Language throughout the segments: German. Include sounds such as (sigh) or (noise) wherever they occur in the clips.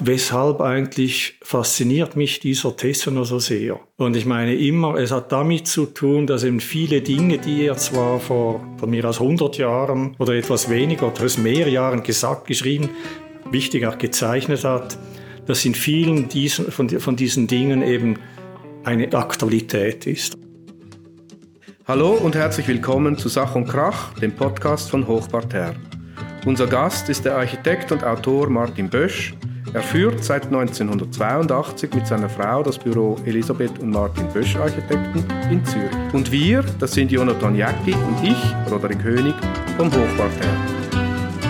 weshalb eigentlich fasziniert mich dieser Tessiner so sehr? Und ich meine immer, es hat damit zu tun, dass eben viele Dinge, die er zwar vor von mir aus 100 Jahren oder etwas weniger oder mehr Jahren gesagt, geschrieben, wichtig auch gezeichnet hat, dass in vielen diesen, von, von diesen Dingen eben eine Aktualität ist. Hallo und herzlich willkommen zu Sach und Krach, dem Podcast von Hochparterre. Unser Gast ist der Architekt und Autor Martin Bösch. Er führt seit 1982 mit seiner Frau das Büro Elisabeth und Martin Bösch Architekten in Zürich. Und wir, das sind Jonathan Jäcki und ich, Roderick Hönig, vom Hochparterre.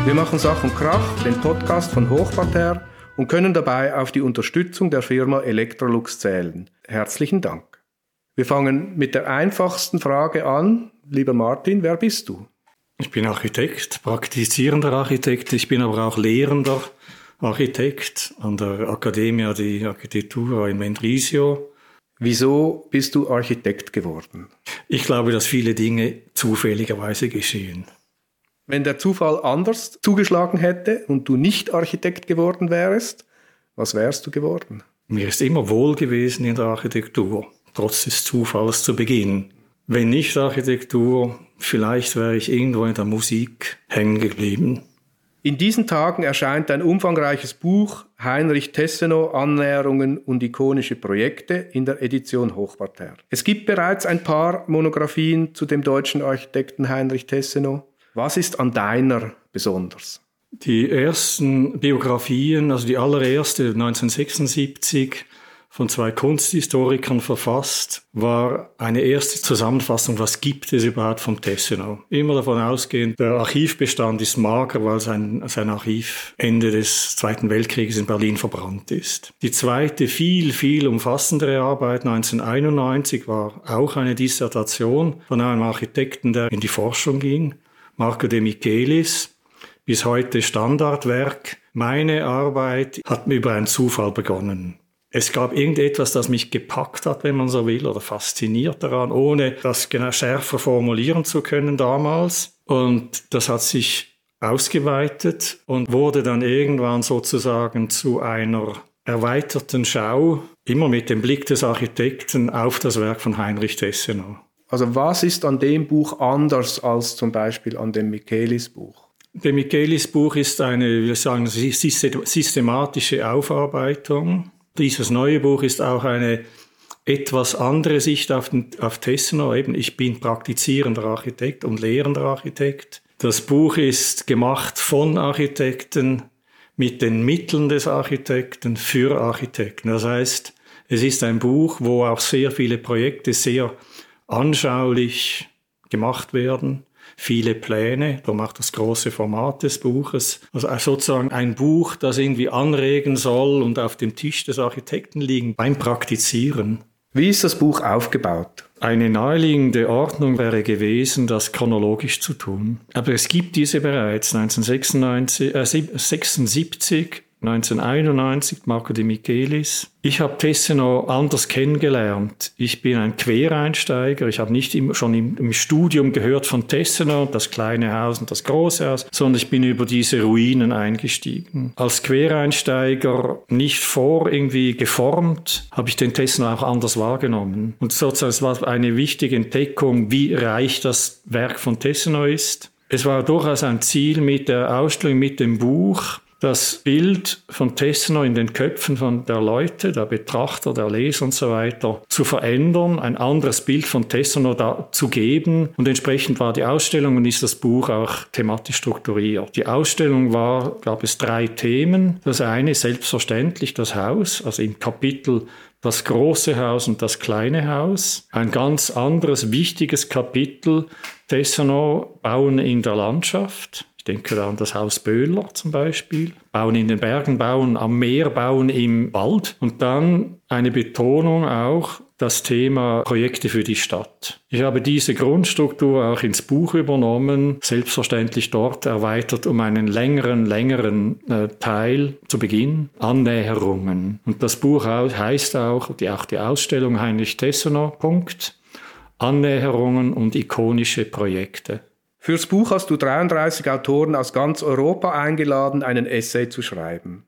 Wir machen Sach und Krach, den Podcast von Hochparterre und können dabei auf die Unterstützung der Firma Electrolux zählen. Herzlichen Dank. Wir fangen mit der einfachsten Frage an. Lieber Martin, wer bist du? Ich bin Architekt, praktizierender Architekt, ich bin aber auch lehrender Architekt an der Accademia di Architettura in Mendrisio. Wieso bist du Architekt geworden? Ich glaube, dass viele Dinge zufälligerweise geschehen. Wenn der Zufall anders zugeschlagen hätte und du nicht Architekt geworden wärst, was wärst du geworden? Mir ist immer wohl gewesen in der Architektur, trotz des Zufalls zu Beginn. Wenn nicht Architektur, vielleicht wäre ich irgendwo in der Musik hängen geblieben. In diesen Tagen erscheint ein umfangreiches Buch Heinrich Tessenow Annäherungen und ikonische Projekte in der Edition Hochparterre. Es gibt bereits ein paar Monographien zu dem deutschen Architekten Heinrich Tessenow. Was ist an deiner besonders? Die ersten Biografien, also die allererste 1976 von zwei Kunsthistorikern verfasst, war eine erste Zusammenfassung, was gibt es überhaupt vom Tessenau. Immer davon ausgehend, der Archivbestand ist mager, weil sein, sein Archiv Ende des Zweiten Weltkrieges in Berlin verbrannt ist. Die zweite, viel, viel umfassendere Arbeit 1991 war auch eine Dissertation von einem Architekten, der in die Forschung ging. Marco de Michelis, bis heute Standardwerk. Meine Arbeit hat über einen Zufall begonnen. Es gab irgendetwas, das mich gepackt hat, wenn man so will, oder fasziniert daran, ohne das genau schärfer formulieren zu können damals. Und das hat sich ausgeweitet und wurde dann irgendwann sozusagen zu einer erweiterten Schau, immer mit dem Blick des Architekten auf das Werk von Heinrich Tessenau. Also was ist an dem Buch anders als zum Beispiel an dem Michaelis-Buch? Dem Michaelis-Buch ist eine, wir sagen, systematische Aufarbeitung. Dieses neue Buch ist auch eine etwas andere Sicht auf, den, auf Tessenow. Eben, ich bin praktizierender Architekt und lehrender Architekt. Das Buch ist gemacht von Architekten mit den Mitteln des Architekten für Architekten. Das heißt, es ist ein Buch, wo auch sehr viele Projekte sehr anschaulich gemacht werden, viele Pläne, darum auch das große Format des Buches. Also sozusagen ein Buch, das irgendwie anregen soll und auf dem Tisch des Architekten liegen beim Praktizieren. Wie ist das Buch aufgebaut? Eine naheliegende Ordnung wäre gewesen, das chronologisch zu tun. Aber es gibt diese bereits 1976, äh, 76 1991, Marco de Michelis. Ich habe Tessenow anders kennengelernt. Ich bin ein Quereinsteiger. Ich habe nicht im, schon im, im, Studium gehört von Tessenow, das kleine Haus und das große Haus, sondern ich bin über diese Ruinen eingestiegen. Als Quereinsteiger nicht vor irgendwie geformt, habe ich den Tessenow auch anders wahrgenommen. Und sozusagen es war eine wichtige Entdeckung, wie reich das Werk von Tessenow ist. Es war durchaus ein Ziel mit der Ausstellung, mit dem Buch, das Bild von Tessenow in den Köpfen von der Leute, der Betrachter, der Leser und so weiter zu verändern, ein anderes Bild von Tessenow da zu geben. Und entsprechend war die Ausstellung und ist das Buch auch thematisch strukturiert. Die Ausstellung war, gab es drei Themen. Das eine selbstverständlich das Haus, also im Kapitel das große Haus und das kleine Haus. Ein ganz anderes wichtiges Kapitel Tessenow Bauen in der Landschaft. Ich denke da an das Haus Böhler zum Beispiel. Bauen in den Bergen, bauen am Meer, bauen im Wald. Und dann eine Betonung auch das Thema Projekte für die Stadt. Ich habe diese Grundstruktur auch ins Buch übernommen, selbstverständlich dort erweitert um einen längeren, längeren äh, Teil zu Beginn, Annäherungen. Und das Buch heißt auch, die, auch die Ausstellung Heinrich Tessener, Punkt, Annäherungen und ikonische Projekte. Fürs Buch hast du 33 Autoren aus ganz Europa eingeladen, einen Essay zu schreiben.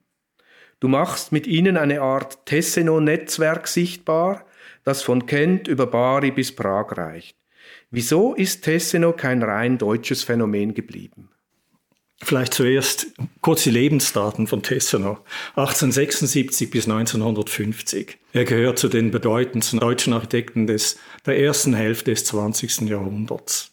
Du machst mit ihnen eine Art Tesseno-Netzwerk sichtbar, das von Kent über Bari bis Prag reicht. Wieso ist Tesseno kein rein deutsches Phänomen geblieben? Vielleicht zuerst kurz die Lebensdaten von Tessenow. 1876 bis 1950. Er gehört zu den bedeutendsten deutschen Architekten des, der ersten Hälfte des 20. Jahrhunderts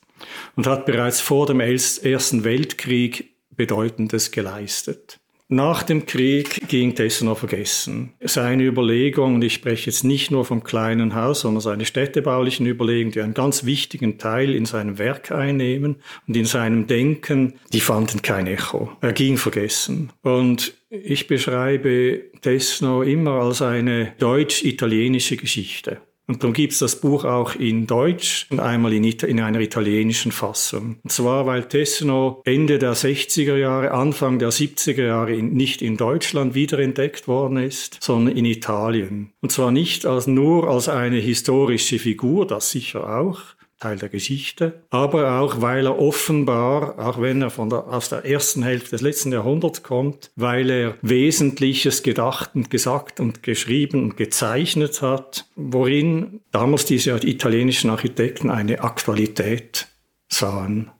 und hat bereits vor dem Ersten Weltkrieg Bedeutendes geleistet. Nach dem Krieg ging Tessenor vergessen. Seine Überlegungen, ich spreche jetzt nicht nur vom kleinen Haus, sondern seine städtebaulichen Überlegungen, die einen ganz wichtigen Teil in seinem Werk einnehmen und in seinem Denken, die fanden kein Echo. Er ging vergessen. Und ich beschreibe Tesno immer als eine deutsch-italienische Geschichte. Und darum gibt es das Buch auch in Deutsch und einmal in, in, einer italienischen Fassung. Und zwar, weil Tesseno Ende der 60er Jahre, Anfang der 70er Jahre in, nicht in Deutschland wiederentdeckt worden ist, sondern in Italien. Und zwar nicht als, nur als eine historische Figur, das sicher auch, Teil der Geschichte, aber auch, weil er offenbar, auch wenn er von der, aus der ersten Hälfte des letzten Jahrhunderts kommt, weil er Wesentliches gedacht und gesagt und geschrieben und gezeichnet hat, worin damals diese italienischen Architekten eine Aktualität sahen.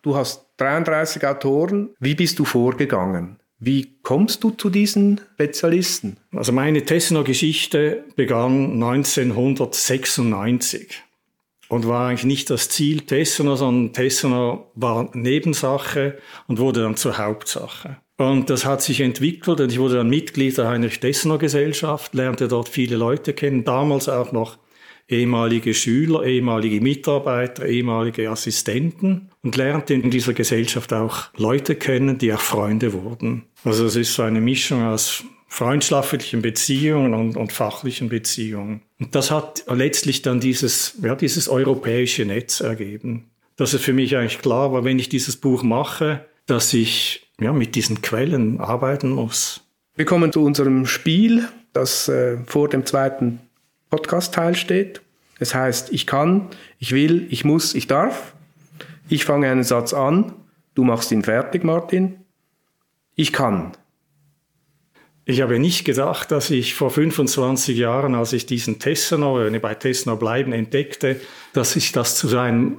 Du hast 33 Autoren. Wie bist du vorgegangen? Wie kommst du zu diesen Spezialisten? Also meine Tessner Geschichte begann 1996 und war eigentlich nicht das Ziel Tessener, sondern Tessener war Nebensache und wurde dann zur Hauptsache. Und das hat sich entwickelt und ich wurde dann Mitglied der Heinrich-Dessener Gesellschaft, lernte dort viele Leute kennen, damals auch noch ehemalige Schüler, ehemalige Mitarbeiter, ehemalige Assistenten und lernte in dieser Gesellschaft auch Leute kennen, die auch Freunde wurden. Also es ist so eine Mischung aus freundschaftlichen Beziehungen und, und fachlichen Beziehungen. Und das hat letztlich dann dieses, ja, dieses europäische Netz ergeben. Dass es für mich eigentlich klar war, wenn ich dieses Buch mache, dass ich ja, mit diesen Quellen arbeiten muss. Wir kommen zu unserem Spiel, das äh, vor dem zweiten Podcast-Teil steht. Es heißt, ich kann, ich will, ich muss, ich darf. Ich fange einen Satz an, du machst ihn fertig, Martin. Ich kann. Ich habe nicht gedacht, dass ich vor 25 Jahren, als ich diesen Tessenau, wenn ich bei Tessenau bleiben, entdeckte, dass sich das zu einem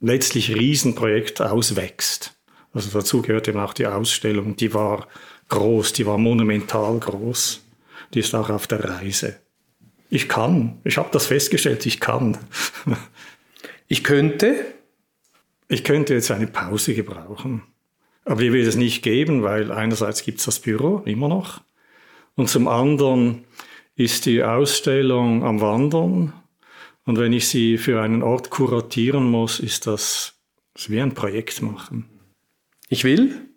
letztlich Riesenprojekt auswächst. Also dazu gehört eben auch die Ausstellung, die war groß, die war monumental groß. Die ist auch auf der Reise. Ich kann, ich habe das festgestellt, ich kann. (laughs) Ich könnte? Ich könnte jetzt eine Pause gebrauchen. Aber ich will es nicht geben, weil einerseits gibt es das Büro immer noch. Und zum anderen ist die Ausstellung am Wandern. Und wenn ich sie für einen Ort kuratieren muss, ist das, wie ein Projekt machen. Ich will?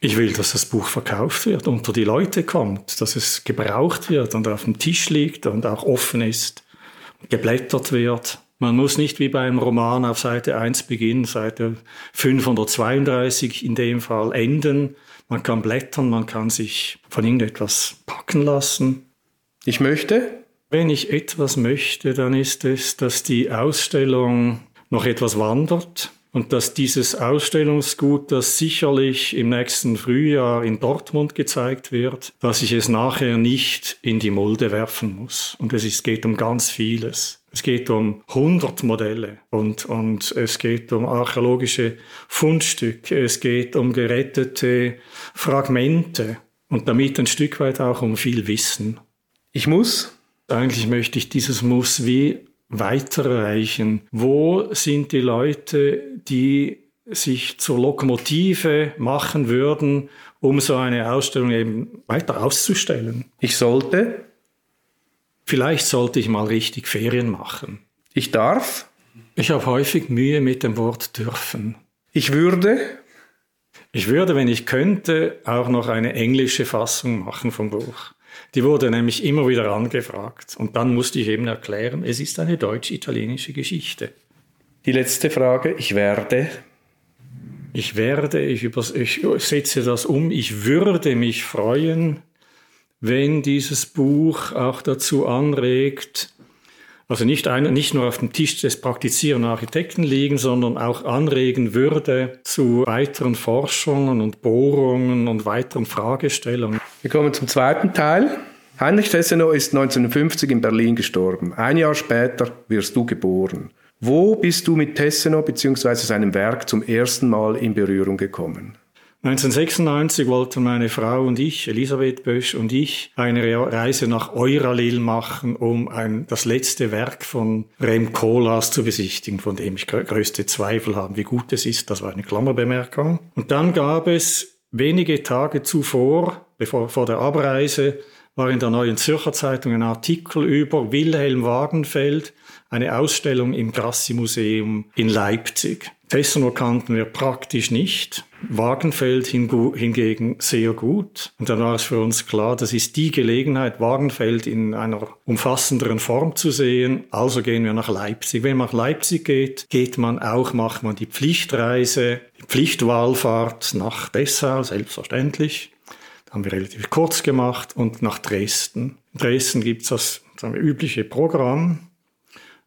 Ich will, dass das Buch verkauft wird, unter die Leute kommt, dass es gebraucht wird und auf dem Tisch liegt und auch offen ist, geblättert wird. Man muss nicht wie beim Roman auf Seite 1 beginnen, Seite 532 in dem Fall enden, man kann blättern, man kann sich von irgendetwas packen lassen. Ich möchte? Wenn ich etwas möchte, dann ist es, dass die Ausstellung noch etwas wandert und dass dieses Ausstellungsgut, das sicherlich im nächsten Frühjahr in Dortmund gezeigt wird, dass ich es nachher nicht in die Mulde werfen muss. Und es geht um ganz vieles. Es geht um 100 Modelle und, und es geht um archäologische Fundstücke, es geht um gerettete Fragmente und damit ein Stück weit auch um viel Wissen. Ich muss? Eigentlich möchte ich dieses Muss wie weiterreichen. Wo sind die Leute, die sich zur Lokomotive machen würden, um so eine Ausstellung eben weiter auszustellen? Ich sollte Vielleicht sollte ich mal richtig Ferien machen. Ich darf? Ich habe häufig Mühe mit dem Wort dürfen. Ich würde? Ich würde, wenn ich könnte, auch noch eine englische Fassung machen vom Buch. Die wurde nämlich immer wieder angefragt. Und dann musste ich eben erklären, es ist eine deutsch-italienische Geschichte. Die letzte Frage, ich werde. Ich werde, ich, übers ich setze das um, ich würde mich freuen, wenn dieses Buch auch dazu anregt, also nicht, ein, nicht nur auf dem Tisch des praktizierenden Architekten liegen, sondern auch anregen würde zu weiteren Forschungen und Bohrungen und weiteren Fragestellungen. Wir kommen zum zweiten Teil. Heinrich Tessenow ist 1950 in Berlin gestorben. Ein Jahr später wirst du geboren. Wo bist du mit Tessenow bzw. seinem Werk zum ersten Mal in Berührung gekommen? 1996 wollten meine Frau und ich, Elisabeth Bösch und ich, eine Reise nach Euralil machen, um ein, das letzte Werk von Rem Koolhaas zu besichtigen, von dem ich größte Zweifel habe, wie gut es ist. Das war eine Klammerbemerkung. Und dann gab es Wenige Tage zuvor, bevor vor der Abreise, war in der Neuen Zürcher Zeitung ein Artikel über Wilhelm Wagenfeld, eine Ausstellung im Grassi-Museum in Leipzig. Tessenow kannten wir praktisch nicht, Wagenfeld hingegen sehr gut. Und dann war es für uns klar, das ist die Gelegenheit, Wagenfeld in einer umfassenderen Form zu sehen. Also gehen wir nach Leipzig. Wenn man nach Leipzig geht, geht man auch, macht man die Pflichtreise, die Pflichtwahlfahrt nach Dessau, selbstverständlich. Haben wir relativ kurz gemacht und nach Dresden. In Dresden gibt es das sagen wir, übliche Programm.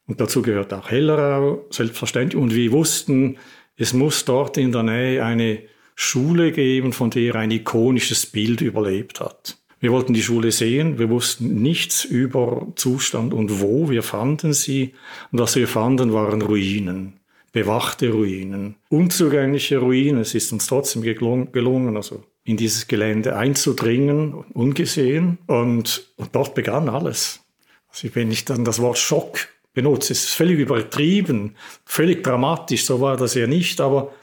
Und dazu gehört auch Hellerau, selbstverständlich. Und wir wussten, es muss dort in der Nähe eine Schule geben, von der ein ikonisches Bild überlebt hat. Wir wollten die Schule sehen, wir wussten nichts über Zustand und wo, wir fanden sie. Und was wir fanden, waren Ruinen, bewachte Ruinen, unzugängliche Ruinen. Es ist uns trotzdem gelungen, also in dieses Gelände einzudringen, ungesehen. Und, und dort begann alles. Also wenn ich dann das Wort Schock benutze. Es ist völlig übertrieben, völlig dramatisch, so war das ja nicht, aber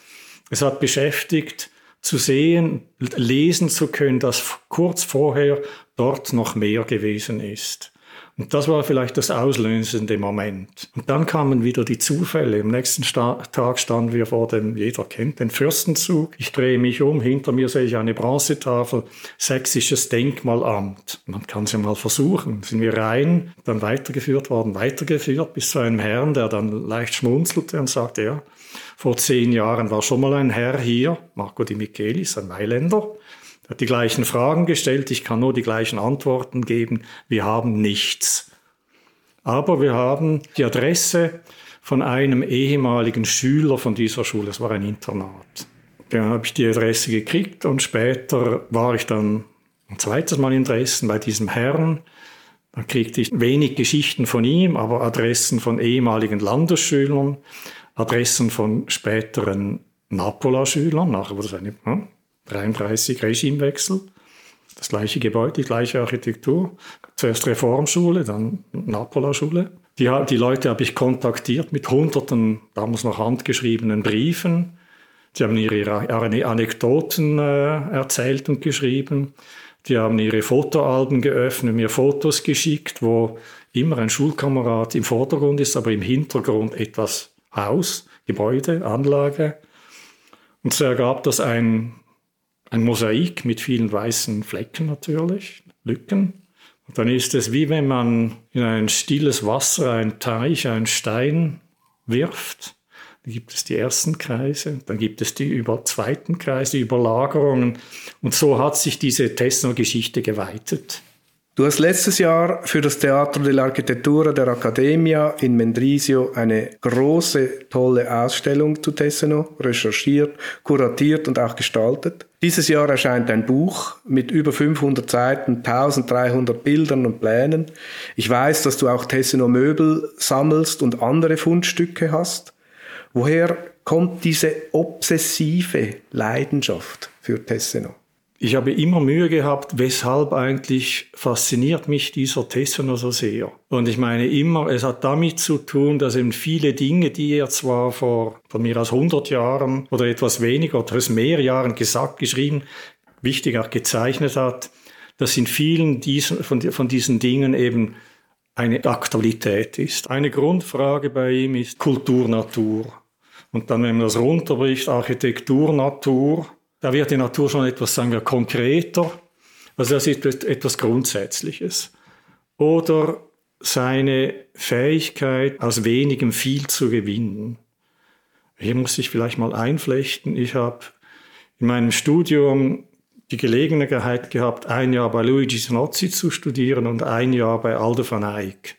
es hat beschäftigt, zu sehen, lesen zu können, dass kurz vorher dort noch mehr gewesen ist. Und das war vielleicht das auslösende Moment. Und dann kamen wieder die Zufälle. Am nächsten Sta Tag standen wir vor dem, jeder kennt den Fürstenzug. Ich drehe mich um, hinter mir sehe ich eine Bronzetafel, Sächsisches Denkmalamt. Man kann es ja mal versuchen. Sind wir rein, dann weitergeführt worden, weitergeführt bis zu einem Herrn, der dann leicht schmunzelte und sagte, ja, vor zehn Jahren war schon mal ein Herr hier, Marco Di Michelis, ein Mailänder, er hat die gleichen Fragen gestellt, ich kann nur die gleichen Antworten geben. Wir haben nichts. Aber wir haben die Adresse von einem ehemaligen Schüler von dieser Schule. Es war ein Internat. Dann habe ich die Adresse gekriegt und später war ich dann ein zweites Mal in Dresden bei diesem Herrn. Dann kriegte ich wenig Geschichten von ihm, aber Adressen von ehemaligen Landesschülern, Adressen von späteren Napola-Schülern, nachher wurde es eine, 33 Regimewechsel. Das gleiche Gebäude, die gleiche Architektur. Zuerst Reformschule, dann Napola-Schule. Die, die Leute habe ich kontaktiert mit hunderten, damals noch handgeschriebenen Briefen. Sie haben ihre Anekdoten äh, erzählt und geschrieben. Die haben ihre Fotoalben geöffnet, mir Fotos geschickt, wo immer ein Schulkamerad im Vordergrund ist, aber im Hintergrund etwas Haus, Gebäude, Anlage. Und so ergab das ein ein Mosaik mit vielen weißen Flecken natürlich, Lücken. Und dann ist es wie wenn man in ein stilles Wasser, ein Teich, einen Stein wirft. Dann gibt es die ersten Kreise, dann gibt es die über zweiten Kreise, Überlagerungen. Und so hat sich diese Tessner-Geschichte geweitet. Du hast letztes Jahr für das Teatro dell'Architettura der Accademia in Mendrisio eine große, tolle Ausstellung zu Tesseno recherchiert, kuratiert und auch gestaltet. Dieses Jahr erscheint ein Buch mit über 500 Seiten, 1300 Bildern und Plänen. Ich weiß, dass du auch Tesseno Möbel sammelst und andere Fundstücke hast. Woher kommt diese obsessive Leidenschaft für Tesseno? Ich habe immer Mühe gehabt, weshalb eigentlich fasziniert mich dieser Tessiner so sehr. Und ich meine immer, es hat damit zu tun, dass eben viele Dinge, die er zwar vor von mir aus 100 Jahren oder etwas weniger oder etwas mehr Jahren gesagt, geschrieben, wichtig auch gezeichnet hat, dass in vielen diesen, von, von diesen Dingen eben eine Aktualität ist. Eine Grundfrage bei ihm ist Kultur, Natur. Und dann, wenn man das runterbricht, Architektur, Natur, da wird die Natur schon etwas, sagen wir, konkreter. Also das ist etwas Grundsätzliches. Oder seine Fähigkeit, aus wenigem viel zu gewinnen. Hier muss ich vielleicht mal einflechten. Ich habe in meinem Studium die Gelegenheit gehabt, ein Jahr bei Luigi Snozzi zu studieren und ein Jahr bei Aldo van Eyck.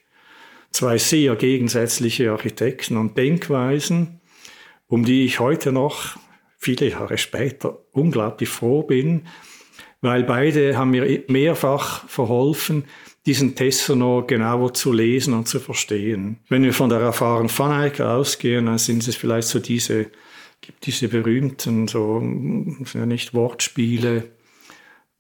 Zwei sehr gegensätzliche Architekten und Denkweisen, um die ich heute noch viele Jahre später unglaublich froh bin, weil beide haben mir mehrfach verholfen, diesen Tessonor genauer zu lesen und zu verstehen. Wenn wir von der Erfahrung von Eyck ausgehen, dann sind es vielleicht so diese, gibt diese berühmten, so, ja nicht Wortspiele,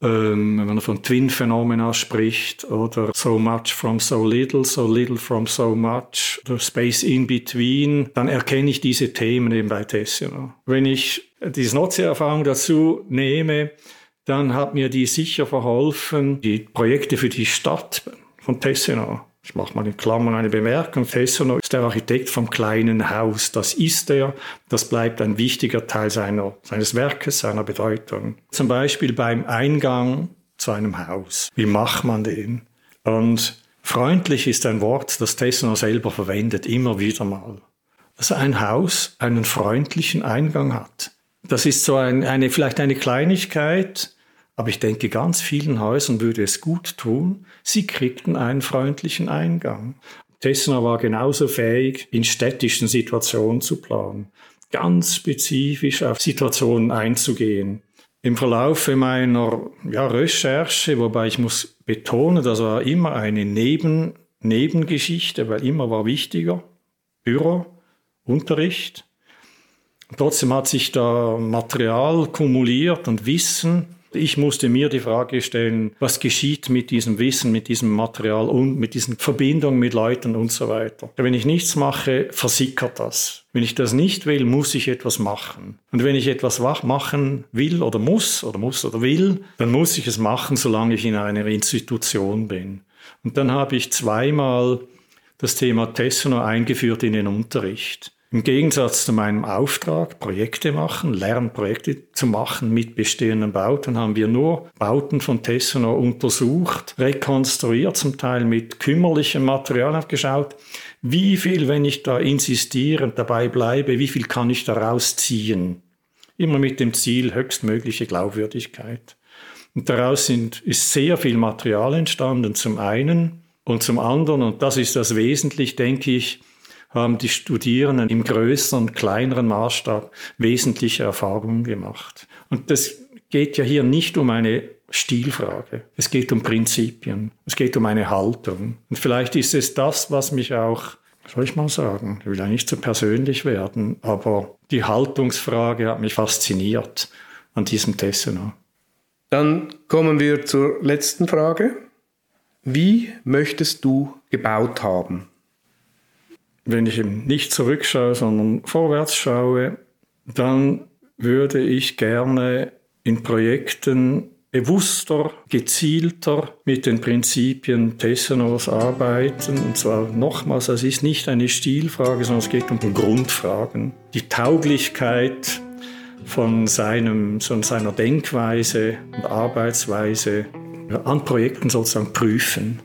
ähm, wenn man von Twin-Phenomena spricht oder so much from so little, so little from so much oder Space in between, dann erkenne ich diese Themen eben bei Tessino. Wenn ich diese Notze-Erfahrung dazu nehme, dann hat mir die sicher verholfen, die Projekte für die Stadt von Tessino ich mache mal in Klammern eine Bemerkung. Tessono ist der Architekt vom kleinen Haus. Das ist er. Das bleibt ein wichtiger Teil seiner, seines Werkes, seiner Bedeutung. Zum Beispiel beim Eingang zu einem Haus. Wie macht man den? Und freundlich ist ein Wort, das Tessono selber verwendet, immer wieder mal. Dass ein Haus einen freundlichen Eingang hat. Das ist so ein, eine, vielleicht eine Kleinigkeit, aber ich denke, ganz vielen Häusern würde es gut tun, sie kriegten einen freundlichen Eingang. Tessner war genauso fähig, in städtischen Situationen zu planen, ganz spezifisch auf Situationen einzugehen. Im Verlauf meiner ja, Recherche, wobei ich muss betonen, das war immer eine Neben, Nebengeschichte, weil immer war wichtiger, Büro, Unterricht. Trotzdem hat sich da Material kumuliert und Wissen, ich musste mir die Frage stellen, was geschieht mit diesem Wissen, mit diesem Material und mit diesen Verbindungen mit Leuten und so weiter. Wenn ich nichts mache, versickert das. Wenn ich das nicht will, muss ich etwas machen. Und wenn ich etwas machen will oder muss oder muss oder will, dann muss ich es machen, solange ich in einer Institution bin. Und dann habe ich zweimal das Thema Tessono eingeführt in den Unterricht. Im Gegensatz zu meinem Auftrag, Projekte machen, Lernprojekte zu machen mit bestehenden Bauten, haben wir nur Bauten von Tessenow untersucht, rekonstruiert, zum Teil mit kümmerlichem Material aufgeschaut. Wie viel, wenn ich da insistierend dabei bleibe, wie viel kann ich daraus ziehen? Immer mit dem Ziel höchstmögliche Glaubwürdigkeit. Und daraus sind, ist sehr viel Material entstanden, zum einen. Und zum anderen, und das ist das wesentlich, denke ich, haben die Studierenden im größeren, kleineren Maßstab wesentliche Erfahrungen gemacht. Und das geht ja hier nicht um eine Stilfrage. Es geht um Prinzipien. Es geht um eine Haltung. Und vielleicht ist es das, was mich auch, soll ich mal sagen, ich will ja nicht zu so persönlich werden, aber die Haltungsfrage hat mich fasziniert an diesem Tessenow. Dann kommen wir zur letzten Frage. Wie möchtest du gebaut haben? Wenn ich eben nicht zurückschaue, sondern vorwärts schaue, dann würde ich gerne in Projekten bewusster, gezielter mit den Prinzipien Tessenows arbeiten. Und zwar nochmals, es ist nicht eine Stilfrage, sondern es geht um Grundfragen. Die Tauglichkeit von, seinem, von seiner Denkweise und Arbeitsweise an Projekten sozusagen prüfen.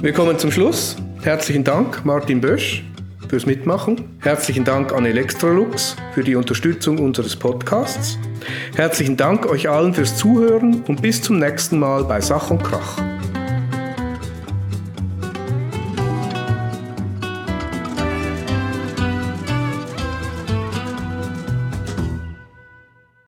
Wir kommen zum Schluss. Herzlichen Dank, Martin Bösch fürs Mitmachen. Herzlichen Dank an Electrolux für die Unterstützung unseres Podcasts. Herzlichen Dank euch allen fürs Zuhören und bis zum nächsten Mal bei Sach und Krach.